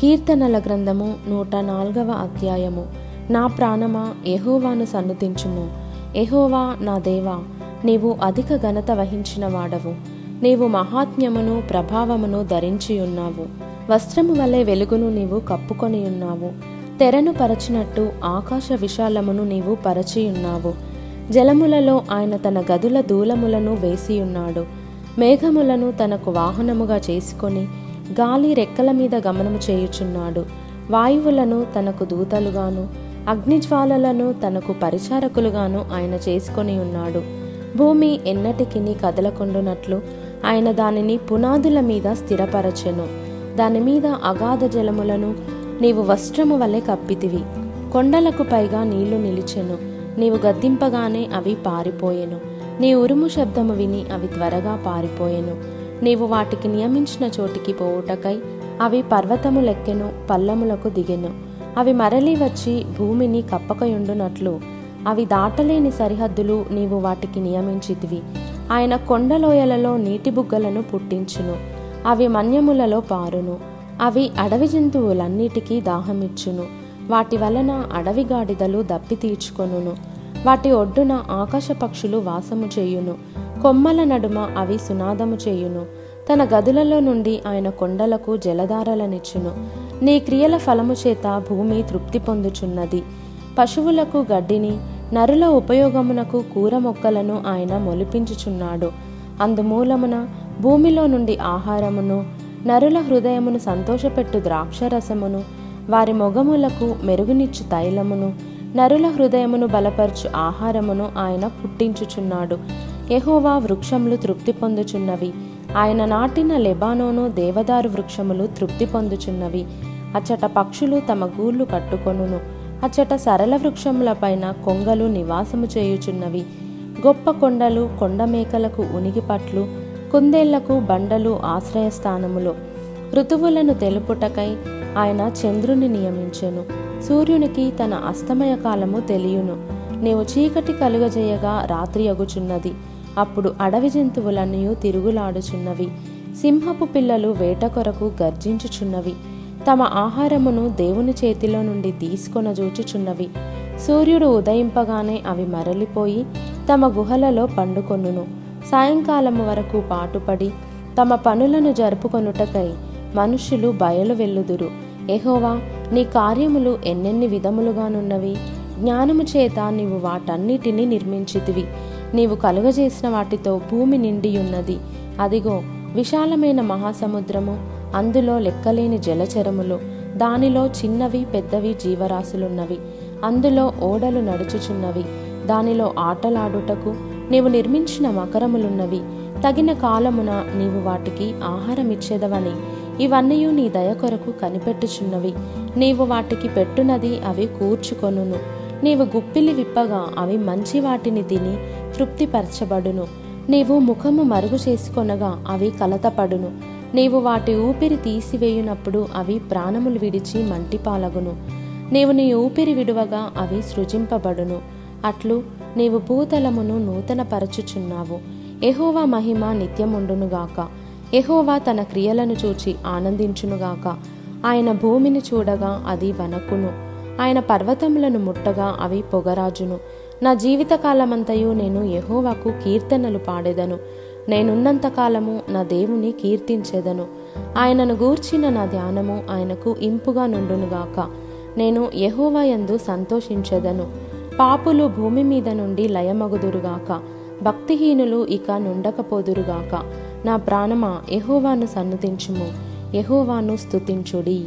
కీర్తనల గ్రంథము నూట నాలుగవ అధ్యాయము. నా ప్రాణమా ఎహోవాను సన్నుతించుము. ఎహోవా నా దేవా నీవు అధిక ఘనత వహించిన వాడవు. నీవు మహాత్మ్యమును ప్రభావమును ధరించి ఉన్నావు వస్త్రము వలె వెలుగును నీవు కప్పుకొని ఉన్నావు తెరను పరచినట్టు ఆకాశ విశాలమును నీవు పరచియున్నావు. జలములలో ఆయన తన గదుల దూలములను వేసియున్నాడు. మేఘములను తనకు వాహనముగా చేసుకొని గాలి రెక్కల మీద గమనము చేయుచున్నాడు. వాయువులను తనకు దూతలుగాను అగ్నిజ్వాలలను తనకు పరిచారకులుగాను ఆయన చేసుకొని ఉన్నాడు. భూమి ఎన్నటికిని కదలకుండునట్లు ఆయన దానిని పునాదుల మీద స్థిరపరచెను. దాని మీద అగాధ జలములను నీవు వస్త్రము వలె కప్పితివి. కొండలకు పైగా నీళ్ళు నిలిచెను. నీవు గద్దింపగానే అవి పారిపోయెను. నీ ఉరుము శబ్దము విని అవి త్వరగా పారిపోయెను. నీవు వాటికి నియమించిన చోటికి పోవుటకై అవి పర్వతము లెక్కెను పల్లములకు దిగెను. అవి మరలి వచ్చి భూమిని కప్పకయుండునట్లు. అవి దాటలేని సరిహద్దులు నీవు వాటికి నియమించితివి. ఆయన కొండలోయలలో నీటి బుగ్గలను పుట్టించును. అవి మన్యములలో పారును. అవి అడవి జంతువులన్నిటికీ దాహమిచ్చును. వాటి వలన అడవి గాడిదలు దప్పి తీర్చుకొనును వాటి ఒడ్డున ఆకాశ పక్షులు వాసము చేయును. కొమ్మల నడుమ అవి సునాదము చేయును. తన గదులలో నుండి ఆయన కొండలకు జలధారలనిచ్చును. నీ క్రియల ఫలము చేత భూమి తృప్తి పొందుచున్నది. పశువులకు గడ్డిని నరుల ఉపయోగమునకు కూర మొక్కలను ఆయన మొలిపించుచున్నాడు. అందుమూలమున భూమిలో నుండి ఆహారమును నరుల హృదయమును సంతోషపెట్టు ద్రాక్షరసమును వారి మొగములకు మెరుగునిచ్చు తైలమును నరుల హృదయమును బలపరచు ఆహారమును ఆయన పుట్టించుచున్నాడు. యహోవా వృక్షములు తృప్తి పొందుచున్నవి. ఆయన నాటిన లెబానోను దేవదారు వృక్షములు తృప్తి పొందుచున్నవి. అచ్చట పక్షులు తమ గూళ్ళు కట్టుకొనును. అచ్చట సరళ వృక్షములపైన కొంగలు నివాసము చేయుచున్నవి. గొప్ప కొండలు కొండమేకలకు ఉనికిపట్లు కుందేళ్ళకు బండలు ఆశ్రయస్థానములు ఋతువులను తెలుపుటకై ఆయన చంద్రుని నియమించెను. సూర్యునికి తన అస్తమయ కాలము తెలియును. నీవు చీకటి కలుగజేయగా రాత్రి అగుచున్నది. అప్పుడు అడవి జంతువులన్నీ తిరుగులాడుచున్నవి. సింహపు పిల్లలు వేట కొరకు గర్జించుచున్నవి. తమ ఆహారమును దేవుని చేతిలో నుండి తీసుకొనజూచుచున్నవి సూర్యుడు ఉదయింపగానే అవి మరలిపోయి తమ గుహలలో పండుకొనును. సాయంకాలము వరకు పాటుపడి తమ పనులను జరుపుకొనుటకై మనుష్యులు బయలు వెళ్ళుదురు. ఎహోవా నీ కార్యములు ఎన్నెన్ని విధములుగానున్నవి? జ్ఞానము చేత నీవు వాటన్నిటినీ నిర్మించితివి. నీవు కలుగజేసిన వాటితో భూమి నిండియున్నది అదిగో విశాలమైన మహాసముద్రము అందులో లెక్కలేని జలచరములు దానిలో చిన్నవి పెద్దవి జీవరాశులున్నవి అందులో ఓడలు నడుచుచున్నవి దానిలో ఆటలాడుటకు నీవు నిర్మించిన మకరములున్నవి తగిన కాలమున నీవు వాటికి ఆహారమిచ్చేదవని ఇవన్నీ నీ దయ కొరకు కనిపెట్టుచున్నవి. నీవు వాటికి పెట్టునది అవి కూర్చుకొనును. నీవు గుప్పిలి విప్పగా అవి మంచి వాటిని తిని తృప్తిపరచబడును. నీవు ముఖము మరుగు చేసుకొనగా అవి కలతపడును. నీవు వాటి ఊపిరి తీసివేయునప్పుడు అవి ప్రాణములు విడిచి మంటిపాలగును. నీవు నీ ఊపిరి విడువగా అవి సృజింపబడును. అట్లు నీవు భూతలమును నూతనపరచుచున్నావు. ఎహోవా మహిమ నిత్యముండునుగాక ఎహోవా తన క్రియలను చూచి ఆనందించునుగాక ఆయన భూమిని చూడగా అది వనకును ఆయన పర్వతములను ముట్టగా అవి పొగరాజును. నా జీవితకాలమంతయు నేను యహోవాకు కీర్తనలు పాడెదను. నేనున్నంతకాలము నా దేవుని కీర్తించెదను. ఆయనను గూర్చిన నా ధ్యానము ఆయనకు ఇంపుగా నుండునుగాక నేను యహోవాయందు యందు సంతోషించెదను. పాపులు భూమి మీద నుండి లయమగుదురుగాక భక్తిహీనులు ఇక నుండకపోదురుగాక నా ప్రాణమా యహోవాను సన్నతించుము. యహోవాను స్తుతించుడి.